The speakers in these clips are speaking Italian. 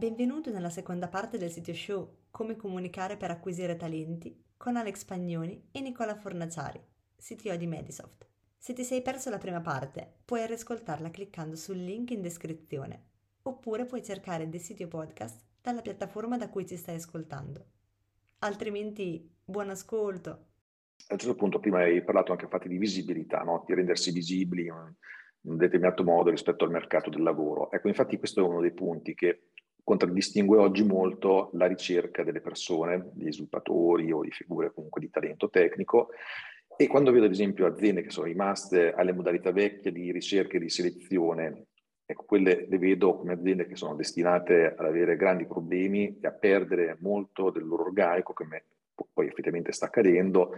Benvenuto nella seconda parte del sito show Come comunicare per acquisire talenti con Alex Pagnoni e Nicola Fornaciari, CTO di Medisoft. Se ti sei perso la prima parte, puoi riascoltarla cliccando sul link in descrizione, oppure puoi cercare The Sitio Podcast dalla piattaforma da cui ci stai ascoltando. Altrimenti, buon ascolto! A un certo punto, prima hai parlato anche infatti di visibilità, no? di rendersi visibili in un determinato modo rispetto al mercato del lavoro. Ecco, infatti questo è uno dei punti che contraddistingue oggi molto la ricerca delle persone, di sviluppatori o di figure comunque di talento tecnico. E quando vedo ad esempio aziende che sono rimaste alle modalità vecchie di ricerca e di selezione, ecco, quelle le vedo come aziende che sono destinate ad avere grandi problemi e a perdere molto del loro organico, come poi effettivamente sta accadendo,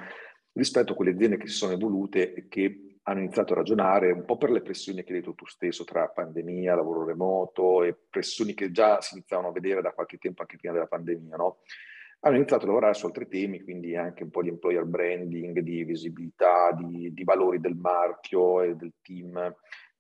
rispetto a quelle aziende che si sono evolute e che hanno iniziato a ragionare un po' per le pressioni che hai detto tu stesso tra pandemia, lavoro remoto e pressioni che già si iniziavano a vedere da qualche tempo anche prima della pandemia, no? Hanno iniziato a lavorare su altri temi, quindi anche un po' di employer branding, di visibilità, di, di valori del marchio e del team.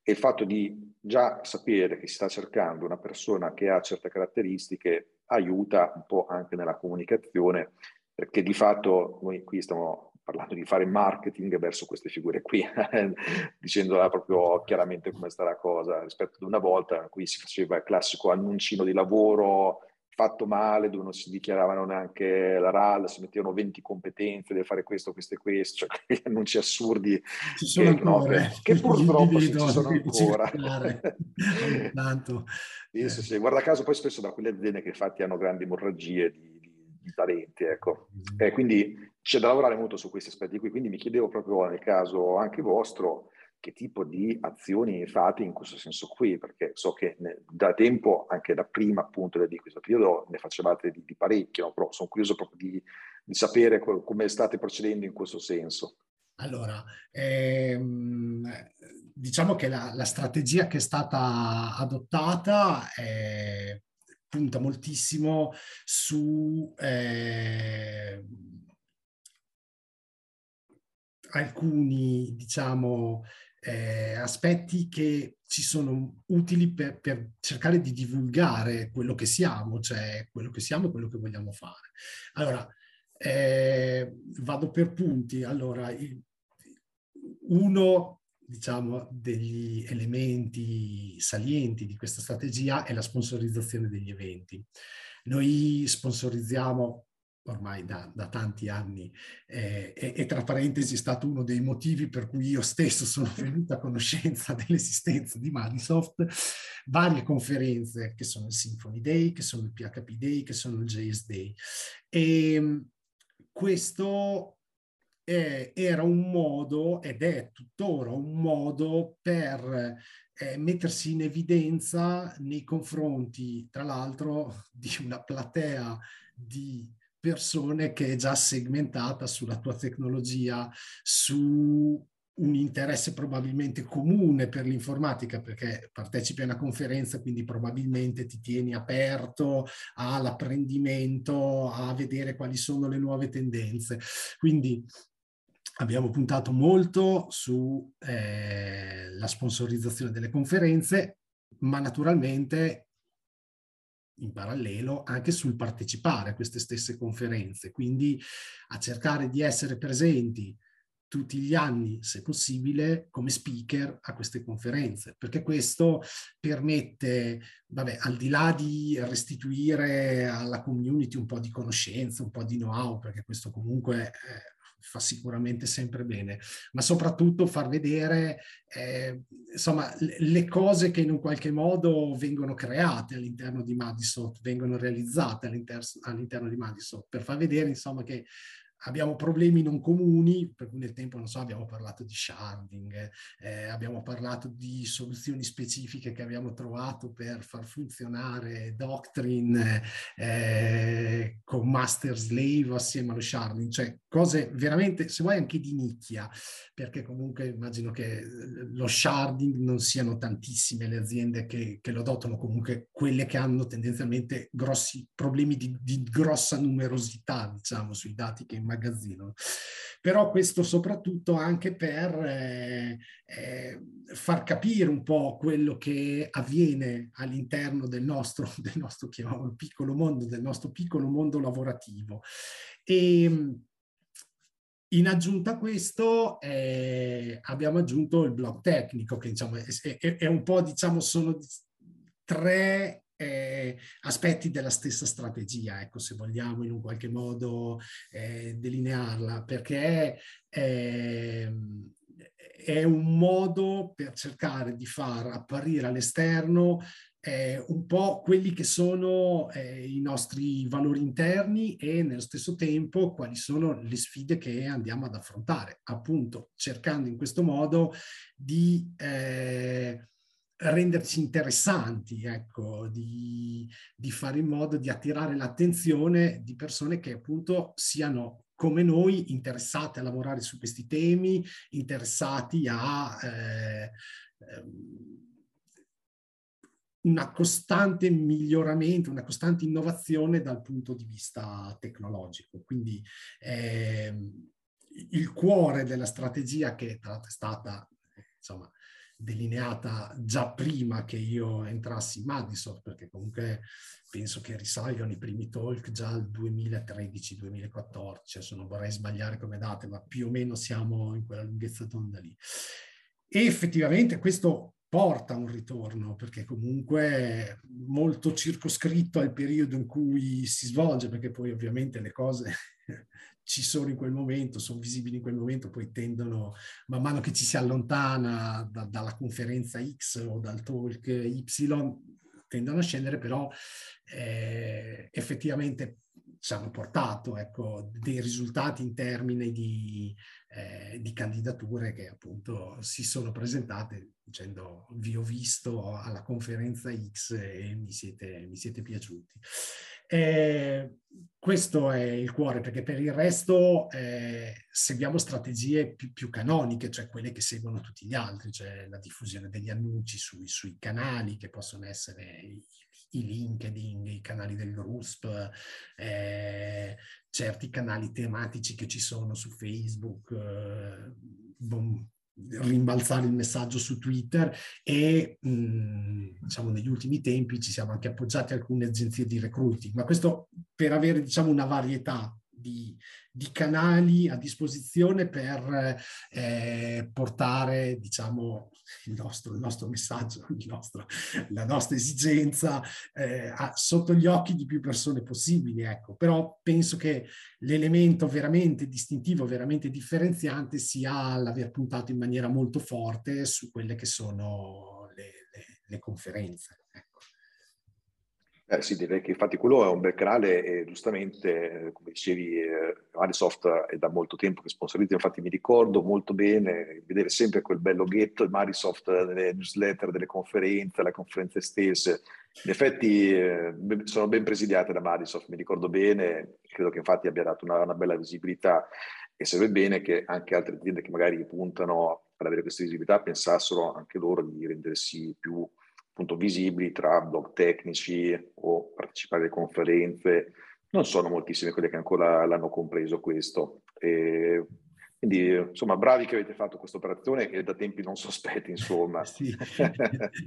E il fatto di già sapere che si sta cercando una persona che ha certe caratteristiche aiuta un po' anche nella comunicazione, perché di fatto noi qui stiamo parlando di fare marketing verso queste figure qui, dicendola proprio chiaramente come sta la cosa, rispetto ad una volta in cui si faceva il classico annuncino di lavoro fatto male, dove non si dichiaravano neanche la RAL, si mettevano 20 competenze, deve fare questo, questo e questo, cioè quegli annunci assurdi che, no, che, che, purtroppo ci sono ancora. Tanto. Sì, sì, sì. Guarda caso poi spesso da quelle aziende che infatti hanno grandi emorragie di, di, talenti, ecco. E quindi c'è da lavorare molto su questi aspetti qui, quindi mi chiedevo proprio nel caso anche vostro che tipo di azioni fate in questo senso qui, perché so che ne, da tempo, anche da prima appunto di questo periodo, ne facevate di, di parecchio, no? però sono curioso proprio di, di sapere co- come state procedendo in questo senso. Allora, ehm, diciamo che la, la, strategia che è stata adottata è, punta moltissimo su... Eh, alcuni, diciamo, eh, aspetti che ci sono utili per, per, cercare di divulgare quello che siamo, cioè quello che siamo e quello che vogliamo fare. Allora, eh, vado per punti. Allora, il, uno diciamo, degli elementi salienti di questa strategia è la sponsorizzazione degli eventi. Noi sponsorizziamo ormai da, da tanti anni eh, e, e, tra parentesi è stato uno dei motivi per cui io stesso sono venuto a conoscenza dell'esistenza di Madisoft, varie conferenze che sono il Symphony Day, che sono il PHP Day, che sono il JS Day. E ehm, questo è, era un modo, ed è tuttora un modo per eh, mettersi in evidenza nei confronti, tra l'altro, di una platea di persone che è già segmentata sulla tua tecnologia, su un interesse probabilmente comune per l'informatica perché partecipi a una conferenza, quindi probabilmente ti tieni aperto all'apprendimento, a vedere quali sono le nuove tendenze. Quindi abbiamo puntato molto sulla eh, sponsorizzazione delle conferenze, ma naturalmente in parallelo anche sul partecipare a queste stesse conferenze, quindi a cercare di essere presenti tutti gli anni, se possibile, come speaker a queste conferenze, perché questo permette, vabbè, al di là di restituire alla community un po' di conoscenza, un po' di know-how, perché questo comunque eh, fa sicuramente sempre bene, ma soprattutto far vedere eh, insomma le cose che in un qualche modo vengono create all'interno di Madison, vengono realizzate all'inter- all'interno di Madison, per far vedere insomma che abbiamo problemi non comuni, per cui nel tempo, non so, abbiamo parlato di sharding, eh, abbiamo parlato di soluzioni specifiche che abbiamo trovato per far funzionare Doctrine eh, con master slave assieme allo sharding, cioè cose veramente, se vuoi, anche di nicchia, perché comunque immagino che lo sharding non siano tantissime le aziende che, che lo adottano, comunque quelle che hanno tendenzialmente grossi problemi di, di grossa numerosità, diciamo, sui dati che immagazzinano. Però questo soprattutto anche per eh, eh, far capire un po' quello che avviene all'interno del nostro, del nostro piccolo mondo, del nostro piccolo mondo lavorativo. E, in aggiunta a questo eh, abbiamo aggiunto il blog tecnico, che diciamo, è, è, è un po', diciamo, sono tre eh, aspetti della stessa strategia, ecco, se vogliamo in un qualche modo eh, delinearla, perché eh, è un modo per cercare di far apparire all'esterno eh, un po' quelli che sono eh, i nostri valori interni e nello stesso tempo quali sono le sfide che andiamo ad affrontare, appunto cercando in questo modo di eh, renderci interessanti, ecco, di, di fare in modo di attirare l'attenzione di persone che appunto siano come noi interessate a lavorare su questi temi, interessati a eh, ehm, una costante miglioramento, una costante innovazione dal punto di vista tecnologico. Quindi ehm, il cuore della strategia che è stata insomma, delineata già prima che io entrassi in Microsoft, perché comunque penso che risalgano i primi talk già al 2013-2014, adesso non vorrei sbagliare come date, ma più o meno siamo in quella lunghezza d'onda lì. E effettivamente questo porta un ritorno, perché comunque è molto circoscritto al periodo in cui si svolge, perché poi ovviamente le cose ci sono in quel momento, sono visibili in quel momento, poi tendono, man mano che ci si allontana da, dalla conferenza X o dal talk Y, tendono a scendere, però eh, effettivamente ci hanno portato ecco, dei risultati in termini di, eh, di, candidature che appunto si sono presentate dicendo vi ho visto alla conferenza X e mi siete, mi siete piaciuti. Eh, questo è il cuore, perché per il resto eh, seguiamo strategie più, più, canoniche, cioè quelle che seguono tutti gli altri, cioè la diffusione degli annunci sui, sui canali, che possono essere i, i LinkedIn, i canali del GRUSP, eh, certi canali tematici che ci sono su Facebook, eh, rimbalzare il messaggio su Twitter e mh, mm, diciamo negli ultimi tempi ci siamo anche appoggiati a alcune agenzie di recruiting, ma questo per avere diciamo una varietà di, di canali a disposizione per eh, portare diciamo, il, nostro, il nostro messaggio, il nostro, la nostra esigenza eh, a, sotto gli occhi di più persone possibili. Ecco. Però penso che l'elemento veramente distintivo, veramente differenziante sia l'aver puntato in maniera molto forte su quelle che sono le, le, le conferenze. Eh, sì, direi che infatti quello è un bel canale e giustamente, eh, come dicevi, eh, Marisoft è da molto tempo che sponsorizza, infatti mi ricordo molto bene vedere sempre quel bel loghetto di Marisoft nelle newsletter delle conferenze, le conferenze stesse. In effetti eh, sono ben presidiate da Marisoft, mi ricordo bene, credo che infatti abbia dato una, una bella visibilità e serve bene che anche altre aziende che magari puntano ad avere questa visibilità pensassero anche loro di rendersi più appunto visibili tra blog tecnici o partecipare alle conferenze. Non sono moltissime quelle che ancora l'hanno compreso questo. E quindi, insomma, bravi che avete fatto questa operazione e da tempi non sospetti, insomma. sì,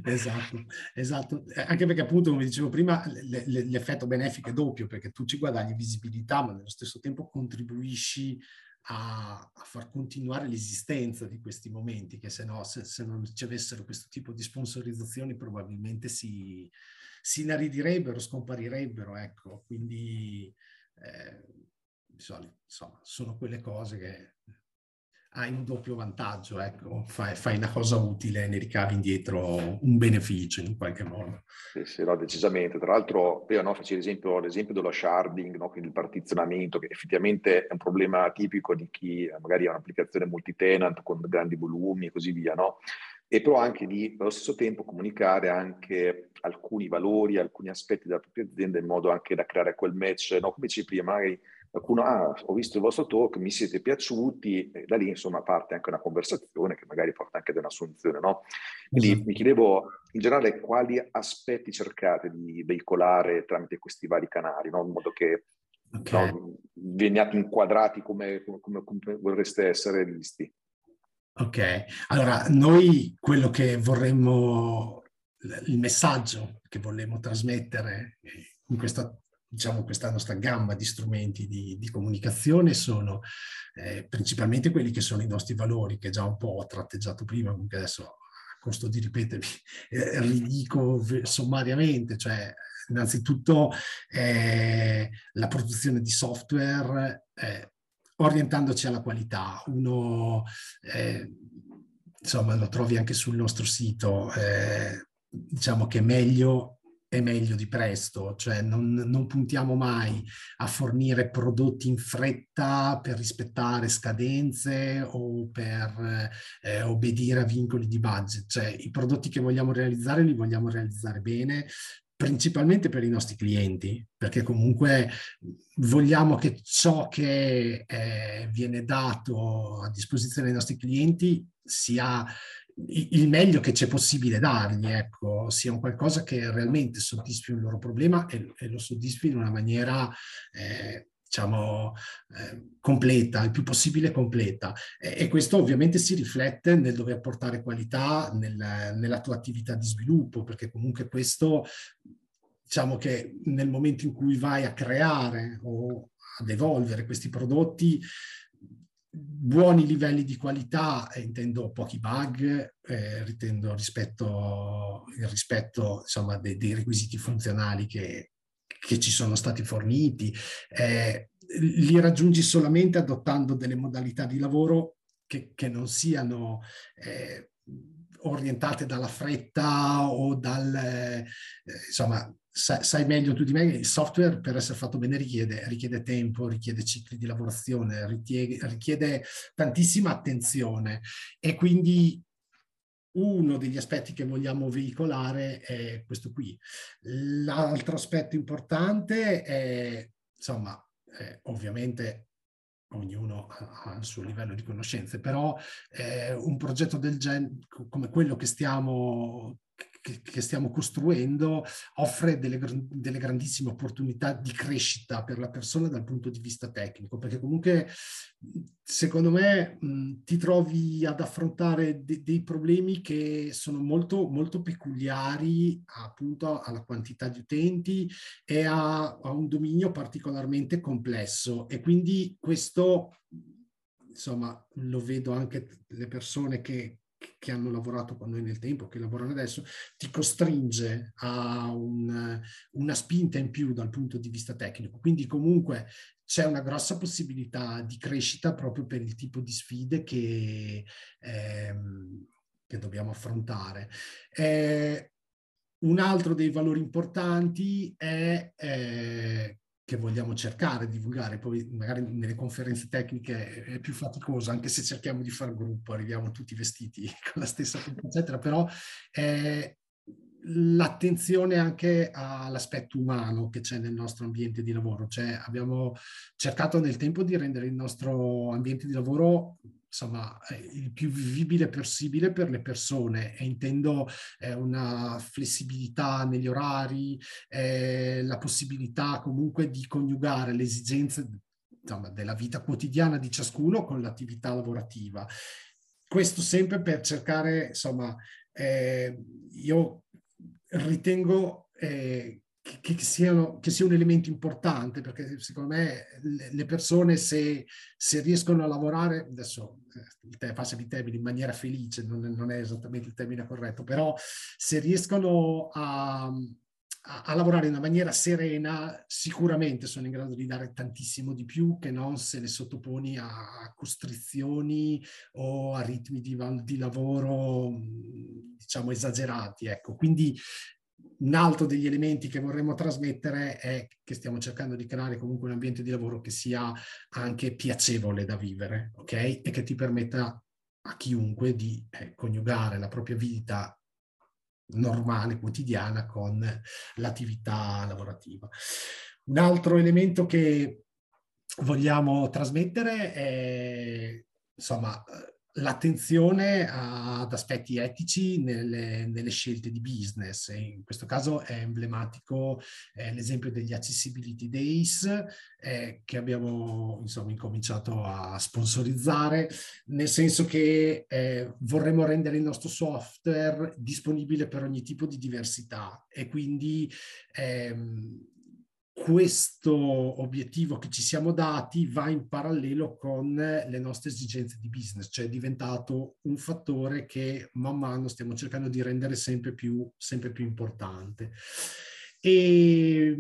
esatto, esatto. Anche perché appunto, come dicevo prima, l'effetto benefico è doppio, perché tu ci guadagni visibilità, ma nello stesso tempo contribuisci a, a, far continuare l'esistenza di questi momenti, che se no, se, se non ci avessero questo tipo di sponsorizzazioni probabilmente si, si inaridirebbero, scomparirebbero, ecco, quindi eh, insomma, sono quelle cose che hai un doppio vantaggio, ecco, fai, fai, una cosa utile, ne ricavi indietro un beneficio in qualche modo. Sì, sì, no, decisamente. Tra l'altro, prima no, facevi l'esempio, l'esempio dello sharding, no, quindi il partizionamento, che effettivamente è un problema tipico di chi magari ha un'applicazione multi-tenant con grandi volumi e così via, no? E però anche di, allo stesso tempo, comunicare anche alcuni valori, alcuni aspetti della propria azienda in modo anche da creare quel match, no? Come dicevi prima, magari qualcuno, ah, ho visto il vostro talk, mi siete piaciuti, e da lì insomma parte anche una conversazione che magari porta anche ad un'assunzione, no? Quindi esatto. mi chiedevo in generale quali aspetti cercate di veicolare tramite questi vari canali, no? in modo che okay. no, veniate inquadrati come, come, come vorreste essere visti. Ok, allora noi quello che vorremmo, il messaggio che vorremmo trasmettere in questa diciamo, questa nostra gamma di strumenti di, di comunicazione sono eh, principalmente quelli che sono i nostri valori, che già un po' ho tratteggiato prima, comunque adesso a costo di ripetermi, eh, ridico sommariamente, cioè innanzitutto eh, la produzione di software eh, orientandoci alla qualità. Uno, eh, insomma, lo trovi anche sul nostro sito, eh, diciamo che è meglio è meglio di presto, cioè non, non, puntiamo mai a fornire prodotti in fretta per rispettare scadenze o per eh, obbedire a vincoli di budget, cioè i prodotti che vogliamo realizzare li vogliamo realizzare bene, principalmente per i nostri clienti, perché comunque vogliamo che ciò che eh, viene dato a disposizione dei nostri clienti sia il meglio che c'è possibile dargli, ecco, sia un qualcosa che realmente soddisfi il loro problema e, e lo soddisfi in una maniera, eh, diciamo, eh, completa, il più possibile completa. E, e, questo ovviamente si riflette nel dover portare qualità nel, nella tua attività di sviluppo, perché comunque questo, diciamo che nel momento in cui vai a creare o ad evolvere questi prodotti, buoni livelli di qualità, eh, intendo pochi bug, eh, ritendo rispetto, rispetto insomma, dei, dei requisiti funzionali che, che, ci sono stati forniti, eh, li raggiungi solamente adottando delle modalità di lavoro che, che non siano eh, orientate dalla fretta o dal, eh, insomma, sai, sai, meglio tu di me, il software per essere fatto bene richiede, richiede tempo, richiede cicli di lavorazione, richiede, richiede tantissima attenzione e quindi uno degli aspetti che vogliamo veicolare è questo qui. L'altro aspetto importante è, insomma, è ovviamente ognuno ha il suo livello di conoscenze, però eh, un progetto del genere, come quello che stiamo che, stiamo costruendo offre delle, delle, grandissime opportunità di crescita per la persona dal punto di vista tecnico, perché comunque secondo me mh, ti trovi ad affrontare de, dei problemi che sono molto, molto peculiari appunto alla quantità di utenti e a, a un dominio particolarmente complesso. E quindi questo insomma lo vedo anche le persone che, che hanno lavorato con noi nel tempo, che lavorano adesso, ti costringe a un, una spinta in più dal punto di vista tecnico. Quindi comunque c'è una grossa possibilità di crescita proprio per il tipo di sfide che, ehm, che dobbiamo affrontare. Eh, un altro dei valori importanti è eh, che vogliamo cercare di divulgare, poi magari nelle conferenze tecniche è più faticoso, anche se cerchiamo di fare gruppo, arriviamo tutti vestiti con la stessa tuta, eccetera, però è l'attenzione anche all'aspetto umano che c'è nel nostro ambiente di lavoro, cioè abbiamo cercato nel tempo di rendere il nostro ambiente di lavoro insomma, il più vivibile possibile per le persone e intendo eh, una flessibilità negli orari, eh, la possibilità comunque di coniugare le esigenze insomma, della vita quotidiana di ciascuno con l'attività lavorativa. Questo sempre per cercare, insomma, eh, io ritengo eh, che, siano, che, sia un elemento importante, perché secondo me le persone se, se riescono a lavorare, adesso eh, il te, passami il termine, in maniera felice, non, non, è esattamente il termine corretto, però se riescono a, a, a, lavorare in una maniera serena, sicuramente sono in grado di dare tantissimo di più che non se le sottoponi a costrizioni o a ritmi di, di lavoro, diciamo, esagerati. Ecco. Quindi un altro degli elementi che vorremmo trasmettere è che stiamo cercando di creare comunque un ambiente di lavoro che sia anche piacevole da vivere, ok? E che ti permetta a chiunque di eh, coniugare la propria vita normale, quotidiana, con l'attività lavorativa. Un altro elemento che vogliamo trasmettere è, insomma, l'attenzione ad aspetti etici nelle, nelle, scelte di business. In questo caso è emblematico eh, l'esempio degli Accessibility Days eh, che abbiamo insomma, incominciato a sponsorizzare, nel senso che eh, vorremmo rendere il nostro software disponibile per ogni tipo di diversità e quindi ehm, questo obiettivo che ci siamo dati va in parallelo con le nostre esigenze di business, cioè è diventato un fattore che man mano stiamo cercando di rendere sempre più, sempre più importante. E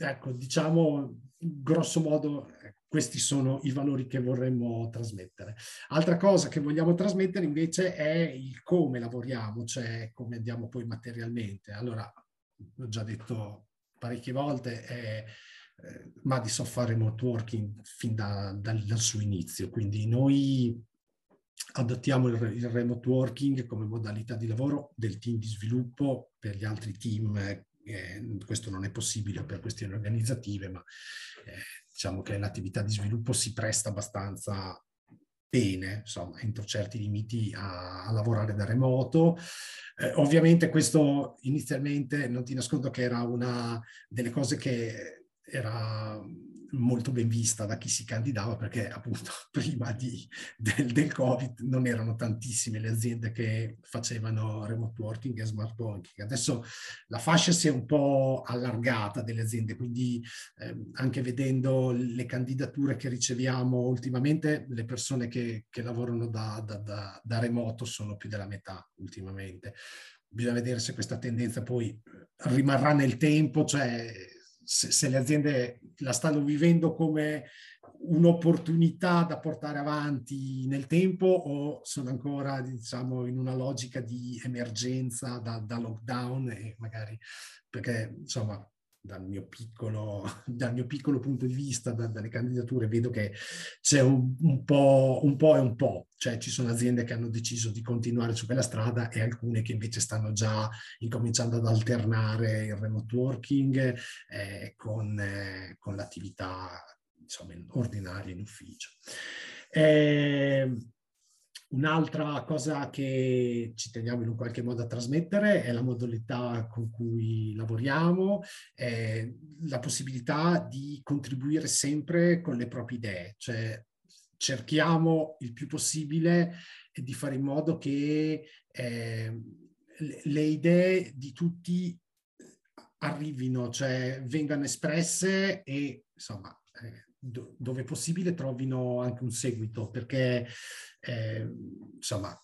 ecco, diciamo, grosso modo, questi sono i valori che vorremmo trasmettere. Altra cosa che vogliamo trasmettere invece è il come lavoriamo, cioè come andiamo poi materialmente. Allora, ho già detto parecchie volte è eh, Madison fa remote working fin da, dal, dal, suo inizio, quindi noi adottiamo il, il, remote working come modalità di lavoro del team di sviluppo, per gli altri team eh, questo non è possibile per questioni organizzative, ma eh, diciamo che l'attività di sviluppo si presta abbastanza bene, insomma, entro certi limiti a, a lavorare da remoto. Eh, ovviamente questo inizialmente, non ti nascondo che era una delle cose che era molto ben vista da chi si candidava perché appunto prima di, del, del, Covid non erano tantissime le aziende che facevano remote working e smart working. Adesso la fascia si è un po' allargata delle aziende, quindi eh, anche vedendo le candidature che riceviamo ultimamente, le persone che, che lavorano da, da, da, da remoto sono più della metà ultimamente. Bisogna vedere se questa tendenza poi rimarrà nel tempo, cioè se, se, le aziende la stanno vivendo come un'opportunità da portare avanti nel tempo o sono ancora diciamo in una logica di emergenza da, da lockdown e magari perché insomma dal mio piccolo, dal mio piccolo punto di vista, da, dalle candidature, vedo che c'è un, un, po', un po' e un po', cioè ci sono aziende che hanno deciso di continuare su quella strada e alcune che invece stanno già incominciando ad alternare il remote working eh, con, eh, con l'attività insomma, ordinaria in ufficio. Eh, Un'altra cosa che ci teniamo in un qualche modo a trasmettere è la modalità con cui lavoriamo, la possibilità di contribuire sempre con le proprie idee, cioè cerchiamo il più possibile di fare in modo che eh, le idee di tutti arrivino, cioè vengano espresse e insomma eh, do, dove possibile trovino anche un seguito, perché eh, insomma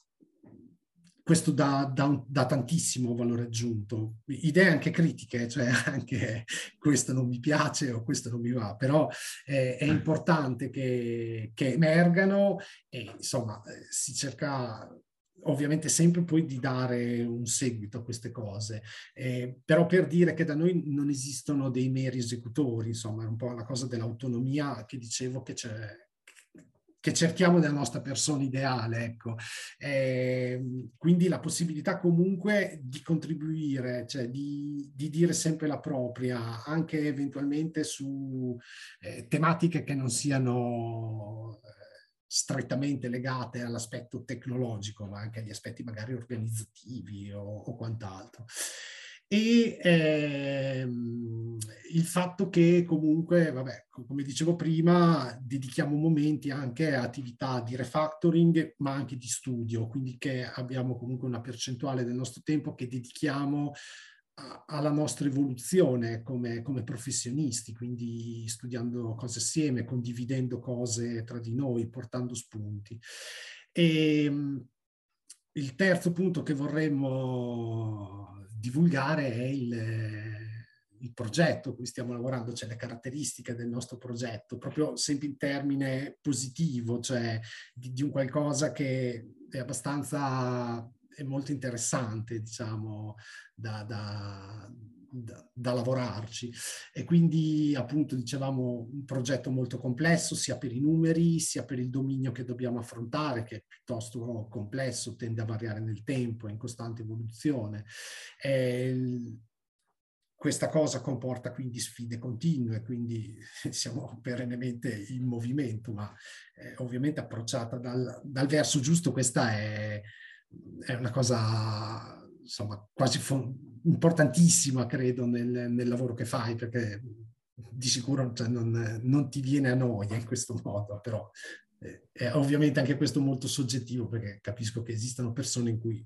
questo dà, dà, dà, tantissimo valore aggiunto, idee anche critiche, cioè anche questo non mi piace o questo non mi va, però eh, è importante che, che emergano e insomma eh, si cerca ovviamente sempre poi di dare un seguito a queste cose, eh, però per dire che da noi non esistono dei meri esecutori, insomma, è un po' la cosa dell'autonomia che dicevo che c'è che cerchiamo nella nostra persona ideale, ecco. Eh, quindi la possibilità comunque di contribuire, cioè di, di dire sempre la propria, anche eventualmente su eh, tematiche che non siano strettamente legate all'aspetto tecnologico, ma anche agli aspetti magari organizzativi o, o quant'altro. E ehm, il fatto che comunque, vabbè, come dicevo prima, dedichiamo momenti anche a attività di refactoring, ma anche di studio, quindi che abbiamo comunque una percentuale del nostro tempo che dedichiamo alla nostra evoluzione come, come, professionisti, quindi studiando cose assieme, condividendo cose tra di noi, portando spunti. E ehm, il terzo punto che vorremmo divulgare è il, il progetto a cui stiamo lavorando, cioè le caratteristiche del nostro progetto, proprio sempre in termine positivo, cioè di, di un qualcosa che è abbastanza, è molto interessante, diciamo, da, da da, da, lavorarci e quindi appunto dicevamo un progetto molto complesso sia per i numeri sia per il dominio che dobbiamo affrontare che è piuttosto complesso, tende a variare nel tempo, è in costante evoluzione. E questa cosa comporta quindi sfide continue, quindi siamo perennemente in movimento, ma eh, ovviamente approcciata dal, dal, verso giusto, questa è, è una cosa insomma quasi importantissima, credo, nel, nel, lavoro che fai, perché di sicuro cioè, non, non, ti viene a noia in questo modo, però eh, è ovviamente anche questo molto soggettivo, perché capisco che esistono persone in cui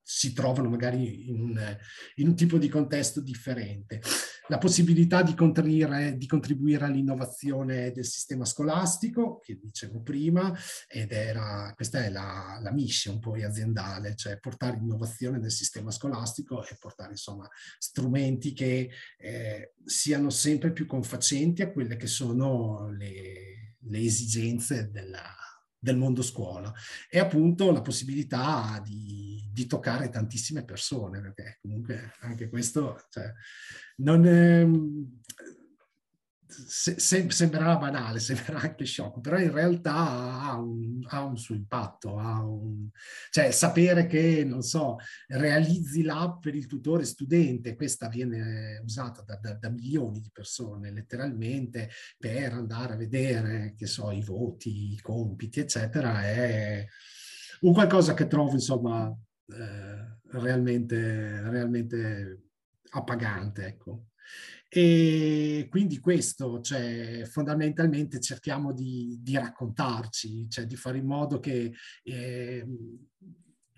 si trovano magari in in un, tipo di contesto differente. La possibilità di, di contribuire all'innovazione del sistema scolastico, che dicevo prima, ed era, questa è la, la mission poi aziendale, cioè portare innovazione nel sistema scolastico e portare insomma strumenti che eh, siano sempre più confacenti a quelle che sono le, le esigenze della, del mondo scuola. E appunto la possibilità di, di toccare tantissime persone, perché comunque anche questo cioè, non è, se, se, sembrerà banale, sembrerà anche sciocco, però in realtà ha un, ha un suo impatto, un, cioè sapere che, non so, realizzi l'app per il tutore studente, questa viene usata da, da, da, milioni di persone letteralmente per andare a vedere, che so, i voti, i compiti, eccetera, è un qualcosa che trovo, insomma, eh, realmente, realmente appagante, ecco. E quindi questo, cioè, fondamentalmente cerchiamo di, di raccontarci, cioè di fare in modo che eh,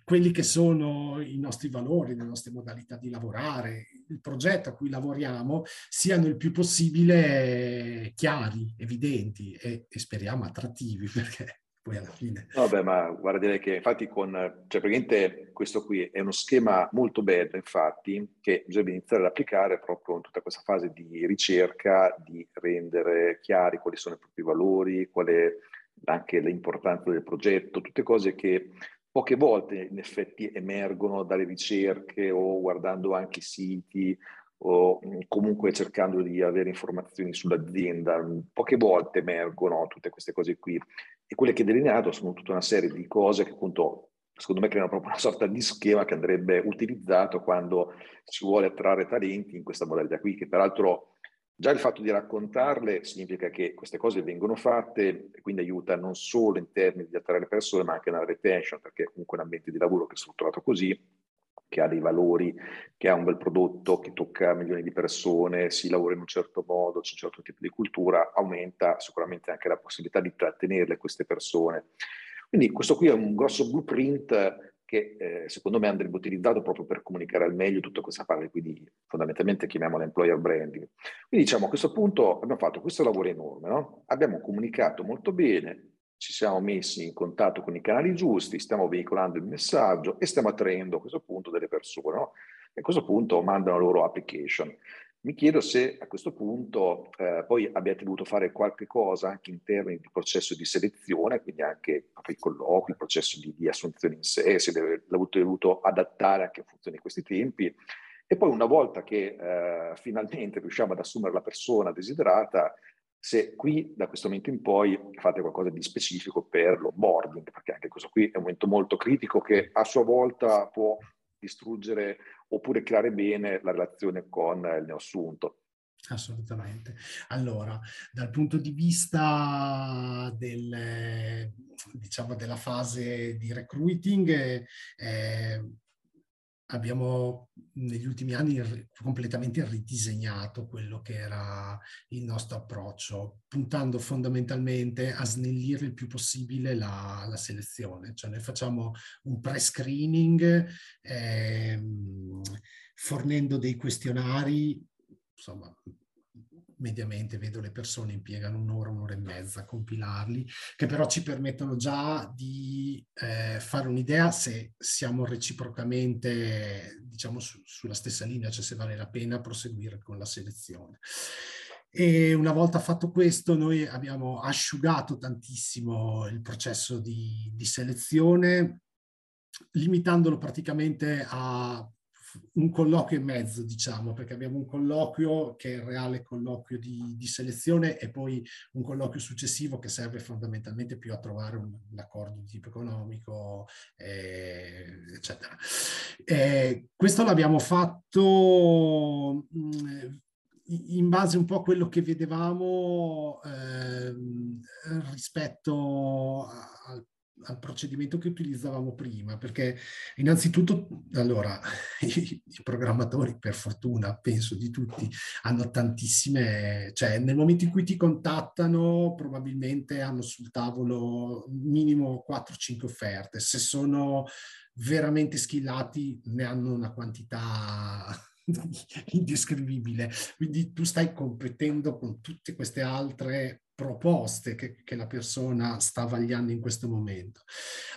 quelli che sono i nostri valori, le nostre modalità di lavorare, il progetto a cui lavoriamo siano il più possibile chiari, evidenti e, e speriamo attrattivi perché poi alla fine. Vabbè, ma guarda, direi che infatti con, cioè praticamente questo qui è uno schema molto bello, infatti, che bisogna iniziare ad applicare proprio in tutta questa fase di ricerca, di rendere chiari quali sono i propri valori, qual è anche l'importanza del progetto, tutte cose che poche volte in effetti emergono dalle ricerche o guardando anche i siti o comunque cercando di avere informazioni sull'azienda. Poche volte emergono tutte queste cose qui e quelle che hai delineato sono tutta una serie di cose che appunto secondo me creano proprio una sorta di schema che andrebbe utilizzato quando si vuole attrarre talenti in questa modalità qui, che peraltro già il fatto di raccontarle significa che queste cose vengono fatte e quindi aiuta non solo in termini di attrarre persone, ma anche nella retention, perché comunque un ambiente di lavoro che è strutturato così che ha dei valori, che ha un bel prodotto, che tocca milioni di persone, si lavora in un certo modo, c'è un certo tipo di cultura, aumenta sicuramente anche la possibilità di trattenerle queste persone. Quindi questo qui è un grosso blueprint che eh, secondo me andrebbe utilizzato proprio per comunicare al meglio tutta questa parte, quindi fondamentalmente chiamiamola employer branding. Quindi diciamo a questo punto abbiamo fatto questo lavoro enorme, no? abbiamo comunicato molto bene, ci siamo messi in contatto con i canali giusti, stiamo veicolando il messaggio e stiamo attraendo a questo punto delle persone. No? E a questo punto mandano la loro application. Mi chiedo se a questo punto eh, poi abbiate dovuto fare qualche cosa anche in termini di processo di selezione, quindi anche i colloqui, il processo di, di assunzione in sé, se l'avete dovuto adattare anche in funzione di questi tempi. E poi una volta che eh, finalmente riusciamo ad assumere la persona desiderata, se qui da questo momento in poi fate qualcosa di specifico per l'onboarding, perché anche questo qui è un momento molto critico che a sua volta può distruggere oppure creare bene la relazione con il neoassunto. Assolutamente. Allora, dal punto di vista del, diciamo, della fase di recruiting, eh, abbiamo negli ultimi anni completamente ridisegnato quello che era il nostro approccio, puntando fondamentalmente a snellire il più possibile la, la selezione. Cioè noi facciamo un pre-screening ehm, fornendo dei questionari, insomma, mediamente vedo le persone impiegano un'ora, un'ora e mezza a compilarli, che però ci permettono già di eh, fare un'idea se siamo reciprocamente, diciamo, su, sulla stessa linea, cioè se vale la pena proseguire con la selezione. E una volta fatto questo, noi abbiamo asciugato tantissimo il processo di, di selezione, limitandolo praticamente a un colloquio e mezzo, diciamo, perché abbiamo un colloquio che è il reale colloquio di, di, selezione e poi un colloquio successivo che serve fondamentalmente più a trovare un, un accordo di tipo economico, eh, eccetera. Eh, questo l'abbiamo fatto mh, mm, in base un po' a quello che vedevamo eh, rispetto al al procedimento che utilizzavamo prima, perché innanzitutto, allora, i, i, programmatori, per fortuna, penso di tutti, hanno tantissime, cioè nel momento in cui ti contattano, probabilmente hanno sul tavolo minimo 4-5 offerte. Se sono veramente skillati, ne hanno una quantità indescrivibile. Quindi tu stai competendo con tutte queste altre proposte che, che, la persona sta vagliando in questo momento.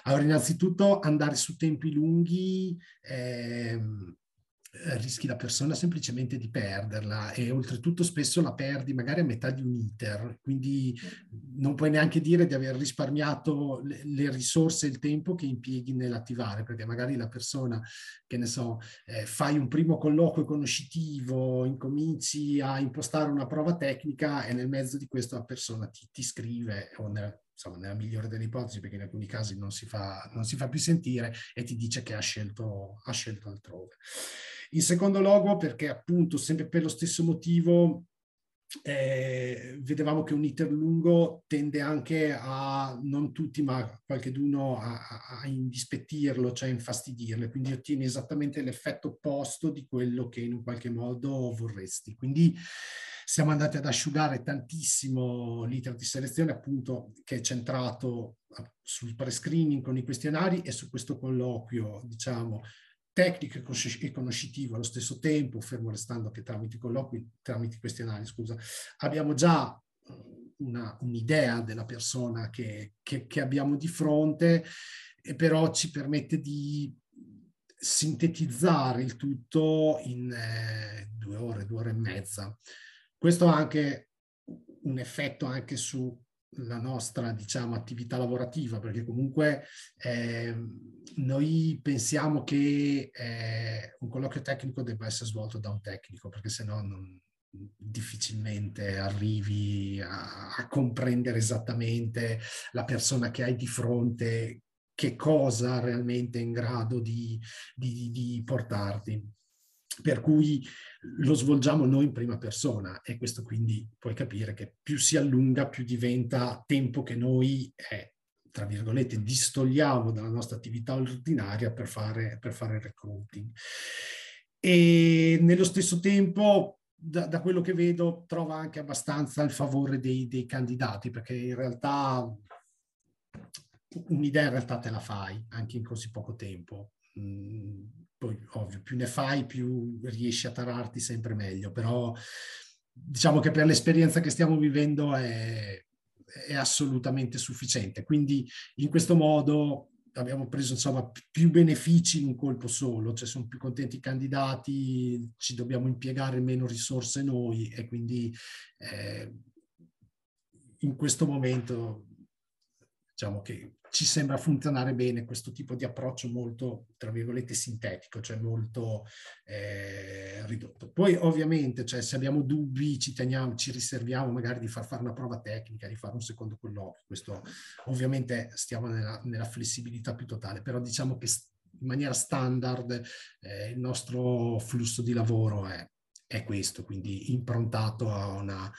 Allora, innanzitutto andare su tempi lunghi ehm, eh, rischi la persona semplicemente di perderla e oltretutto spesso la perdi magari a metà di un iter, quindi non puoi neanche dire di aver risparmiato le, risorse e il tempo che impieghi nell'attivare, perché magari la persona, che ne so, eh, fai un primo colloquio conoscitivo, incominci a impostare una prova tecnica e nel mezzo di questo la persona ti, ti scrive o nel, insomma, nella migliore delle ipotesi, perché in alcuni casi non si fa, non si fa più sentire, e ti dice che ha scelto, ha scelto altrove. In secondo luogo, perché appunto sempre per lo stesso motivo eh, vedevamo che un iter lungo tende anche a, non tutti, ma qualcheduno a, a, indispettirlo, cioè a infastidirlo, quindi ottieni esattamente l'effetto opposto di quello che in un qualche modo vorresti. Quindi siamo andati ad asciugare tantissimo l'iter di selezione, appunto, che è centrato sul pre-screening con i questionari e su questo colloquio, diciamo, tecnico e conoscitivo allo stesso tempo, fermo restando che tramite colloqui, tramite questionari, scusa, abbiamo già una, un'idea della persona che, che, che abbiamo di fronte, e però ci permette di sintetizzare il tutto in eh, due ore, due ore e mezza. Questo ha anche un effetto anche su la nostra diciamo, attività lavorativa, perché comunque eh, noi pensiamo che eh, un colloquio tecnico debba essere svolto da un tecnico, perché se no difficilmente arrivi a, a, comprendere esattamente la persona che hai di fronte, che cosa realmente è in grado di, di, di portarti. Per cui lo svolgiamo noi in prima persona e questo quindi puoi capire che più si allunga, più diventa tempo che noi, eh, tra virgolette, distogliamo dalla nostra attività ordinaria per fare, per fare recruiting. E nello stesso tempo, da, da, quello che vedo, trova anche abbastanza il favore dei, dei candidati, perché in realtà un'idea in realtà te la fai anche in così poco tempo. Mm, poi ovvio, più ne fai, più riesci a tararti sempre meglio, però diciamo che per l'esperienza che stiamo vivendo è, è assolutamente sufficiente. Quindi in questo modo abbiamo preso insomma più benefici in un colpo solo, cioè sono più contenti i candidati, ci dobbiamo impiegare meno risorse noi e quindi eh, in questo momento diciamo che ci sembra funzionare bene questo tipo di approccio molto, tra virgolette, sintetico, cioè molto eh, ridotto. Poi ovviamente, cioè, se abbiamo dubbi, ci teniamo, ci riserviamo magari di far fare una prova tecnica, di fare un secondo colloquio. Questo ovviamente stiamo nella, nella flessibilità più totale, però diciamo che in maniera standard eh, il nostro flusso di lavoro è, è questo, quindi improntato a una,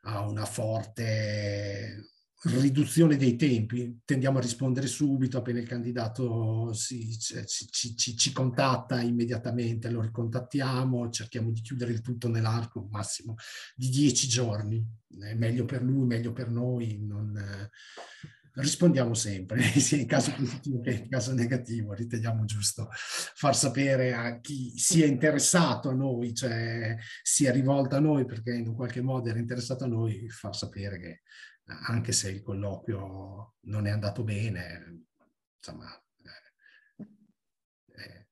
a una forte riduzione dei tempi, tendiamo a rispondere subito appena il candidato si, ci, ci, ci, contatta immediatamente, lo ricontattiamo, cerchiamo di chiudere il tutto nell'arco massimo di dieci giorni, è meglio per lui, meglio per noi, non, rispondiamo sempre, sia in caso positivo che in caso negativo, riteniamo giusto far sapere a chi sia interessato a noi, cioè sia rivolto a noi perché in un qualche modo era interessato a noi, far sapere che anche se il colloquio non è andato bene, insomma, eh, eh,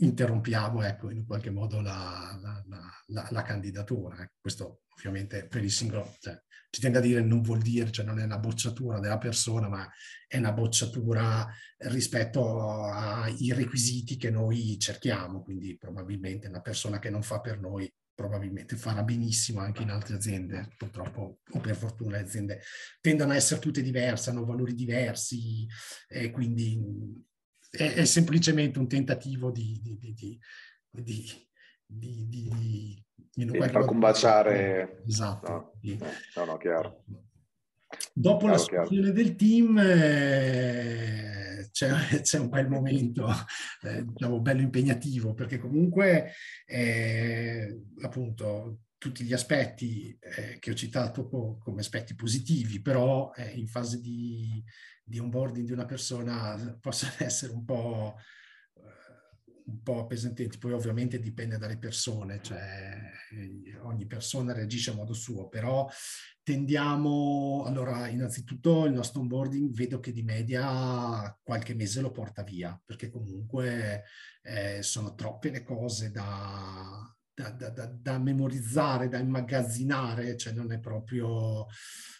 interrompiamo ecco, in qualche modo la, la, la, la candidatura. Eh. Questo ovviamente per il singolo, cioè, ci tengo a dire, non vuol dire, cioè non è una bocciatura della persona, ma è una bocciatura rispetto ai requisiti che noi cerchiamo. Quindi probabilmente una persona che non fa per noi probabilmente farà benissimo anche in altre aziende, purtroppo o per fortuna le aziende tendono a essere tutte diverse, hanno valori diversi e quindi è, è semplicemente un tentativo di, di, di, di di, di, di, di far combaciare. Esatto. No, no, no, chiaro. Dopo chiaro, la situazione del team eh, c'è, c'è, un bel momento, eh, diciamo, bello impegnativo, perché comunque eh, appunto tutti gli aspetti eh, che ho citato co- come aspetti positivi, però eh, in fase di, di onboarding di una persona possono essere un po' un po' appesantenti, poi ovviamente dipende dalle persone, cioè eh, ogni persona reagisce a modo suo, però tendiamo, allora innanzitutto il nostro onboarding vedo che di media qualche mese lo porta via, perché comunque eh, sono troppe le cose da, da, da, da, memorizzare, da immagazzinare, cioè non è proprio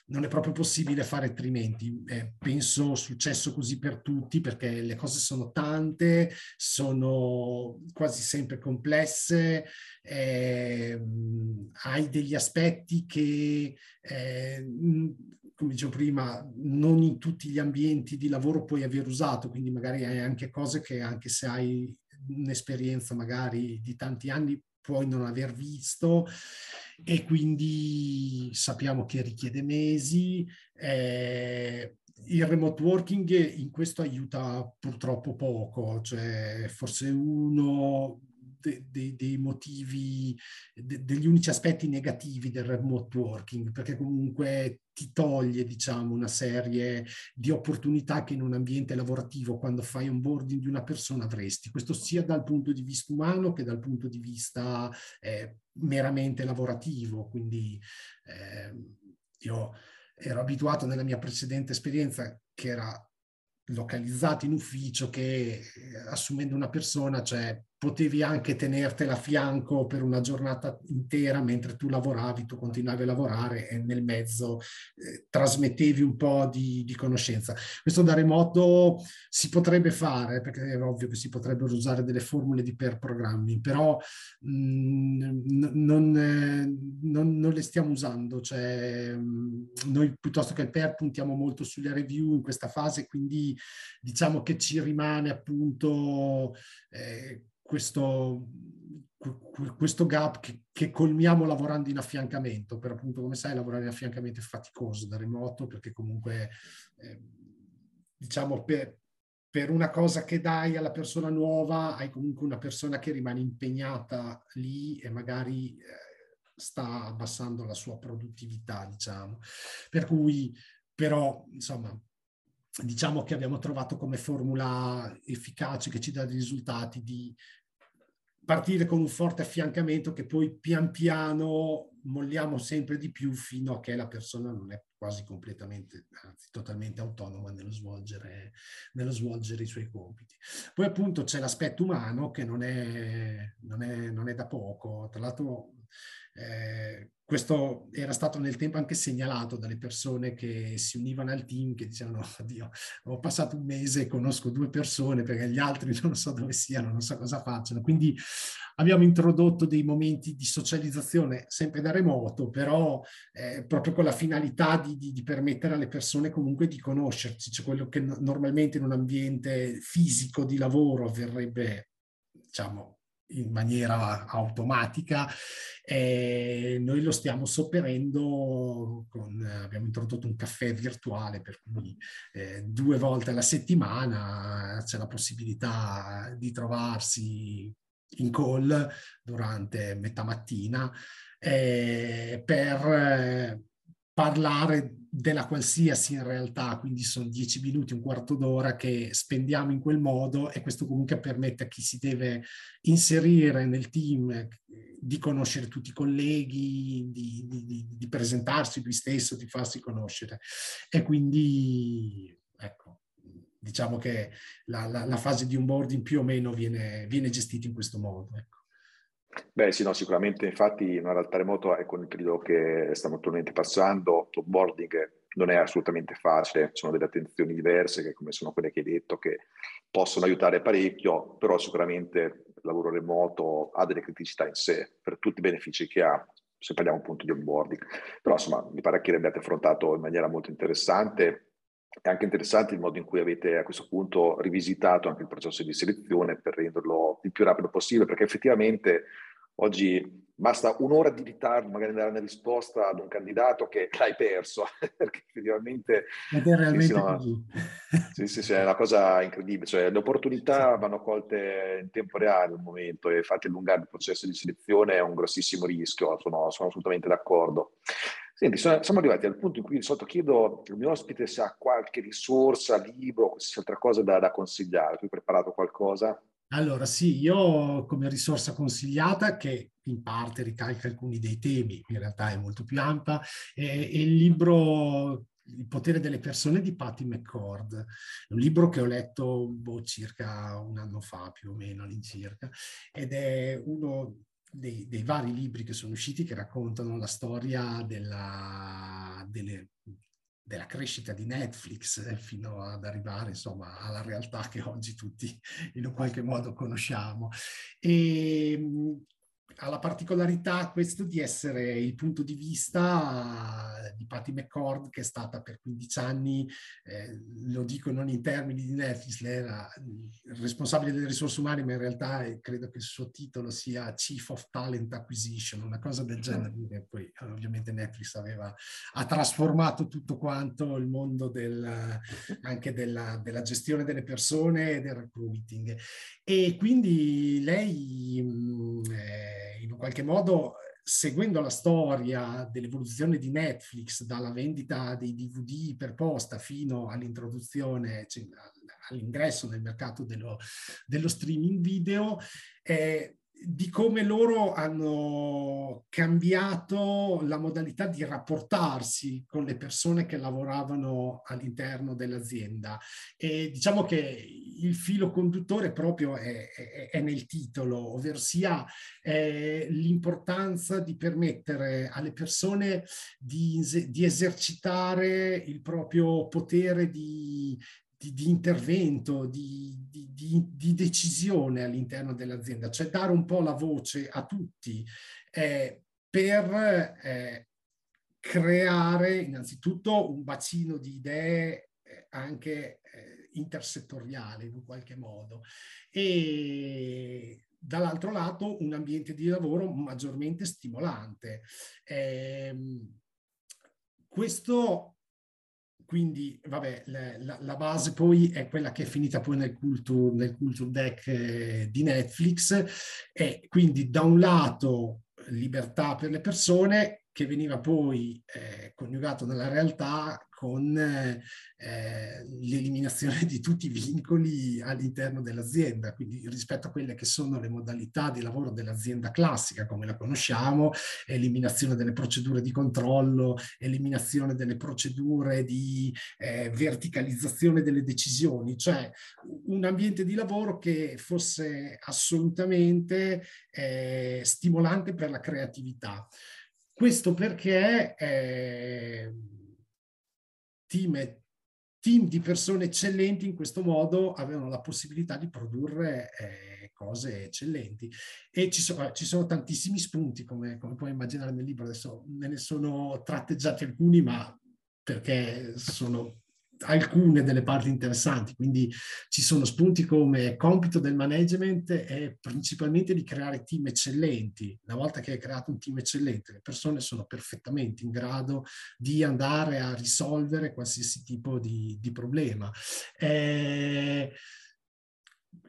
non è proprio possibile fare altrimenti. Eh, penso successo così per tutti perché le cose sono tante, sono quasi sempre complesse, eh, hai degli aspetti che, eh, come dicevo prima, non in tutti gli ambienti di lavoro puoi aver usato, quindi magari hai anche cose che anche se hai un'esperienza magari di tanti anni puoi non aver visto e quindi sappiamo che richiede mesi. Eh, il remote working in questo aiuta purtroppo poco, cioè forse uno de, de, dei motivi, de, degli unici aspetti negativi del remote working, perché comunque ti toglie, diciamo, una serie di opportunità che in un ambiente lavorativo, quando fai onboarding di una persona, avresti. Questo sia dal punto di vista umano che dal punto di vista eh, meramente lavorativo. Quindi eh, io ero abituato nella mia precedente esperienza che era localizzato in ufficio che eh, assumendo una persona, cioè potevi anche tenertela a fianco per una giornata intera mentre tu lavoravi, tu continuavi a lavorare e nel mezzo eh, trasmettevi un po' di, di, conoscenza. Questo da remoto si potrebbe fare, perché è ovvio che si potrebbero usare delle formule di per programmi, però mh, mm, non, eh, non, non, le stiamo usando. Cioè, mh, mm, noi piuttosto che il per puntiamo molto sulle review in questa fase, quindi diciamo che ci rimane appunto... Eh, questo, questo gap che, che, colmiamo lavorando in affiancamento, per appunto come sai lavorare in affiancamento è faticoso da remoto perché comunque eh, diciamo per, per una cosa che dai alla persona nuova hai comunque una persona che rimane impegnata lì e magari eh, sta abbassando la sua produttività, diciamo. Per cui però insomma diciamo che abbiamo trovato come formula efficace che ci dà dei risultati di partire con un forte affiancamento che poi pian piano molliamo sempre di più fino a che la persona non è quasi completamente, anzi totalmente autonoma nello svolgere, nello svolgere i suoi compiti. Poi appunto c'è l'aspetto umano che non è, non è, non è da poco. Tra l'altro eh, questo era stato nel tempo anche segnalato dalle persone che si univano al team, che dicevano, oddio, ho passato un mese e conosco due persone perché gli altri non so dove siano, non so cosa facciano. Quindi abbiamo introdotto dei momenti di socializzazione sempre da remoto, però eh, proprio con la finalità di, di, di, permettere alle persone comunque di conoscerci, cioè quello che no- normalmente in un ambiente fisico di lavoro avverrebbe, diciamo, in maniera automatica. E noi lo stiamo sopperendo con, abbiamo introdotto un caffè virtuale per cui eh, due volte alla settimana c'è la possibilità di trovarsi in call durante metà mattina eh, per eh, parlare della qualsiasi in realtà, quindi sono dieci minuti, un quarto d'ora che spendiamo in quel modo e questo comunque permette a chi si deve inserire nel team di conoscere tutti i colleghi, di, di, di presentarsi lui stesso, di farsi conoscere. E quindi, ecco, diciamo che la, la, la fase di onboarding più o meno viene, viene gestita in questo modo. Ecco. Beh sì, no, sicuramente infatti in una realtà remota e con il periodo che stiamo attualmente passando, l'onboarding non è assolutamente facile, ci sono delle attenzioni diverse che come sono quelle che hai detto che possono aiutare parecchio, però sicuramente il lavoro remoto ha delle criticità in sé per tutti i benefici che ha, se parliamo appunto di onboarding. Però insomma mi pare che l'abbiate affrontato in maniera molto interessante è anche interessante il modo in cui avete a questo punto rivisitato anche il processo di selezione per renderlo il più rapido possibile, perché effettivamente oggi basta un'ora di ritardo magari dare una risposta ad un candidato che l'hai perso, perché effettivamente... Ed è realmente sì, no. Sì, sì, sì, è una cosa incredibile, cioè le opportunità vanno colte in tempo reale al momento e infatti allungare il processo di selezione è un grossissimo rischio, sono, sono assolutamente d'accordo. Senti, sono, siamo arrivati al punto in cui di solito chiedo al mio ospite se ha qualche risorsa, libro, qualsiasi altra cosa da, da consigliare. Tu hai preparato qualcosa? Allora, sì, io come risorsa consigliata, che in parte ricalca alcuni dei temi, in realtà è molto più ampia, è, è il libro il potere delle persone di Patty McCord, un libro che ho letto boh, circa un anno fa, più o meno all'incirca, ed è uno dei, dei, vari libri che sono usciti che raccontano la storia della, delle, della crescita di Netflix eh, fino ad arrivare insomma alla realtà che oggi tutti in un qualche modo conosciamo. E ha la particolarità questo di essere il punto di vista di Patty McCord che è stata per 15 anni, eh, lo dico non in termini di Netflix, lei era responsabile delle risorse umane, ma in realtà eh, credo che il suo titolo sia Chief of Talent Acquisition, una cosa del genere. E poi ovviamente Netflix aveva, ha trasformato tutto quanto il mondo del, anche della, della gestione delle persone e del recruiting. E quindi lei... Mh, eh, in un qualche modo seguendo la storia dell'evoluzione di Netflix dalla vendita dei DVD per posta fino all'introduzione, cioè, all'ingresso nel mercato dello, dello streaming video, eh, di come loro hanno cambiato la modalità di rapportarsi con le persone che lavoravano all'interno dell'azienda. E diciamo che il filo conduttore proprio è, è, è nel titolo, ovvero sia l'importanza di permettere alle persone di, di esercitare il proprio potere di, di, di intervento, di, di, di, decisione all'interno dell'azienda, cioè dare un po' la voce a tutti eh, per eh, creare innanzitutto un bacino di idee eh, anche eh, intersettoriale in qualche modo e dall'altro lato un ambiente di lavoro maggiormente stimolante. Ehm, questo quindi, vabbè, la, la, base poi è quella che è finita poi nel culture, nel culture deck eh, di Netflix. E quindi da un lato libertà per le persone che veniva poi eh, coniugato nella realtà con eh, l'eliminazione di tutti i vincoli all'interno dell'azienda, quindi rispetto a quelle che sono le modalità di lavoro dell'azienda classica come la conosciamo, eliminazione delle procedure di controllo, eliminazione delle procedure di eh, verticalizzazione delle decisioni, cioè un ambiente di lavoro che fosse assolutamente eh, stimolante per la creatività. Questo perché eh, team, team, di persone eccellenti in questo modo avevano la possibilità di produrre eh, cose eccellenti. E ci, so, ci sono tantissimi spunti, come, come, puoi immaginare nel libro. Adesso me ne sono tratteggiati alcuni, ma perché sono alcune delle parti interessanti, quindi ci sono spunti come compito del management è principalmente di creare team eccellenti. Una volta che hai creato un team eccellente, le persone sono perfettamente in grado di andare a risolvere qualsiasi tipo di, di problema. Eh,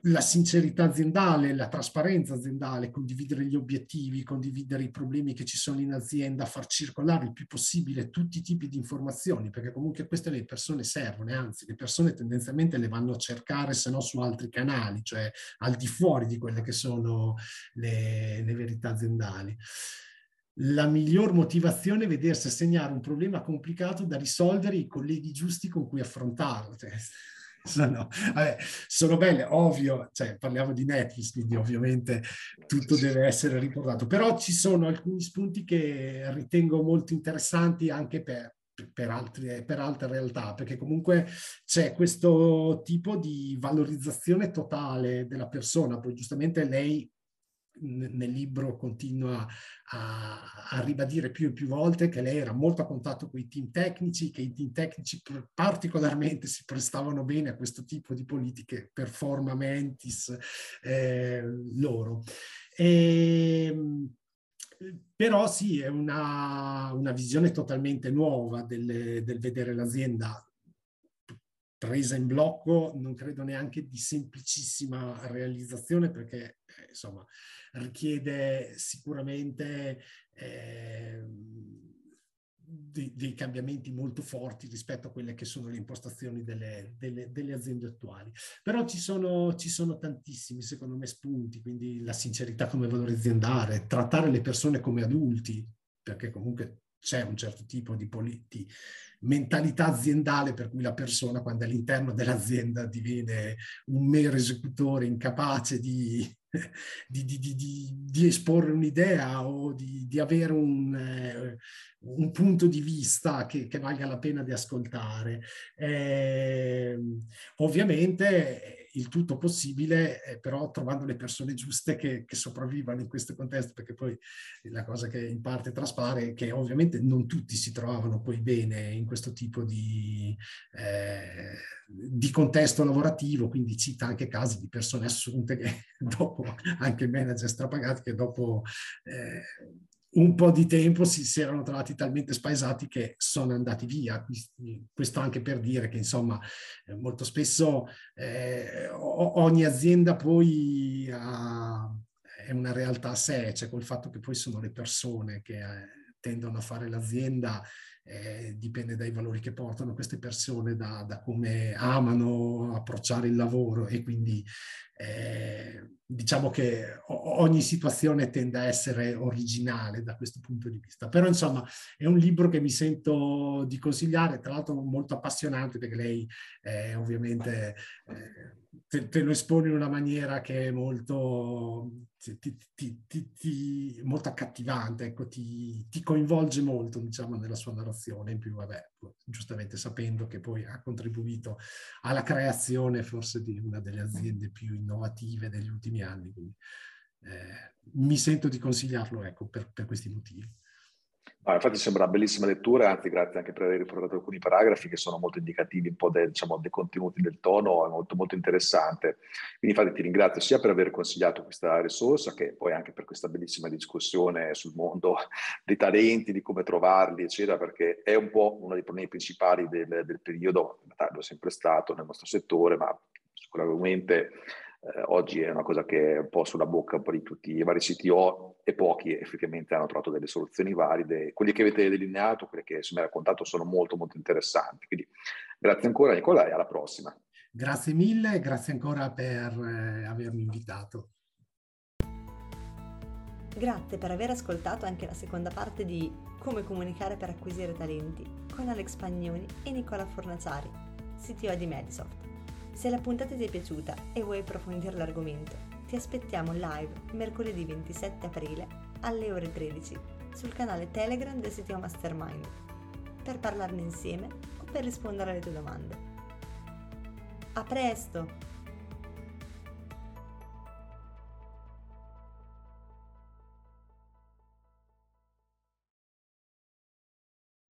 la sincerità aziendale, la trasparenza aziendale, condividere gli obiettivi, condividere i problemi che ci sono in azienda, far circolare il più possibile tutti i tipi di informazioni, perché comunque queste le persone servono, anzi le persone tendenzialmente le vanno a cercare se no su altri canali, cioè al di fuori di quelle che sono le, le verità aziendali la miglior motivazione è vedersi assegnare un problema complicato da risolvere i colleghi giusti con cui affrontarlo. Sono, vabbè, sono belle, ovvio, cioè, parliamo di Netflix, quindi ovviamente tutto deve essere riportato, però ci sono alcuni spunti che ritengo molto interessanti anche per, per, altri, per altre realtà, perché comunque c'è questo tipo di valorizzazione totale della persona, poi giustamente lei nel libro continua a, a, ribadire più e più volte che lei era molto a contatto con i team tecnici, che i team tecnici particolarmente si prestavano bene a questo tipo di politiche performa eh, loro. E, ehm, però sì, è una, una visione totalmente nuova del, del vedere l'azienda presa in blocco, non credo neanche di semplicissima realizzazione perché eh, insomma richiede sicuramente eh, dei, dei, cambiamenti molto forti rispetto a quelle che sono le impostazioni delle, delle, delle aziende attuali. Però ci sono, ci sono, tantissimi, secondo me, spunti, quindi la sincerità come valore aziendale, trattare le persone come adulti, perché comunque c'è un certo tipo di, di, mentalità aziendale per cui la persona quando è all'interno dell'azienda diviene un mero esecutore incapace di, di, di, esporre un'idea o di, avere un, eh, un, punto di vista che, che, valga la pena di ascoltare. Eh, ovviamente il tutto possibile, eh, però trovando le persone giuste che, che, sopravvivano in questo contesto, perché poi la cosa che in parte traspare è che ovviamente non tutti si trovavano poi bene in questo tipo di, eh, di contesto lavorativo, quindi cita anche casi di persone assunte che dopo, anche manager strapagati, che dopo... Eh, un po' di tempo si, si, erano trovati talmente spaesati che sono andati via. Questo anche per dire che, insomma, eh, molto spesso eh, ogni azienda poi ha, è una realtà a sé, cioè col fatto che poi sono le persone che eh, tendono a fare l'azienda, eh, dipende dai valori che portano queste persone, da, da come amano approcciare il lavoro e quindi eh, diciamo che ogni situazione tende a essere originale da questo punto di vista. Però insomma è un libro che mi sento di consigliare, tra l'altro molto appassionante perché lei eh, ovviamente eh, te, te, lo espone in una maniera che è molto, ti, ti, ti, molto accattivante, ecco, ti, coinvolge molto diciamo nella sua narrazione, in più vabbè, giustamente sapendo che poi ha contribuito alla creazione forse di una delle aziende più innovative degli ultimi anni. Quindi, eh, mi sento di consigliarlo ecco, per, per questi motivi. No, infatti sembra una bellissima lettura, anzi grazie anche per aver riportato alcuni paragrafi che sono molto indicativi un po' dei, diciamo, dei contenuti del tono, è molto, molto interessante. Quindi infatti ti ringrazio sia per aver consigliato questa risorsa che poi anche per questa bellissima discussione sul mondo dei talenti, di come trovarli, eccetera, perché è un po' uno dei problemi principali del, del periodo, in realtà lo è sempre stato nel nostro settore, ma sicuramente eh, oggi è una cosa che è un po' sulla bocca un po' di tutti i vari CTO e pochi effettivamente hanno trovato delle soluzioni valide. Quelli che avete delineato, quelli che mi hai raccontato sono molto molto interessanti. Quindi grazie ancora Nicola e alla prossima. Grazie mille, grazie ancora per eh, avermi invitato. Grazie per aver ascoltato anche la seconda parte di Come comunicare per acquisire talenti con Alex Pagnoni e Nicola Fornaciari, CTO di Medisoft. Se la puntata ti è piaciuta e vuoi approfondire l'argomento, ti aspettiamo live mercoledì 27 aprile alle ore 13 sul canale Telegram del sito Mastermind per parlarne insieme o per rispondere alle tue domande. A presto!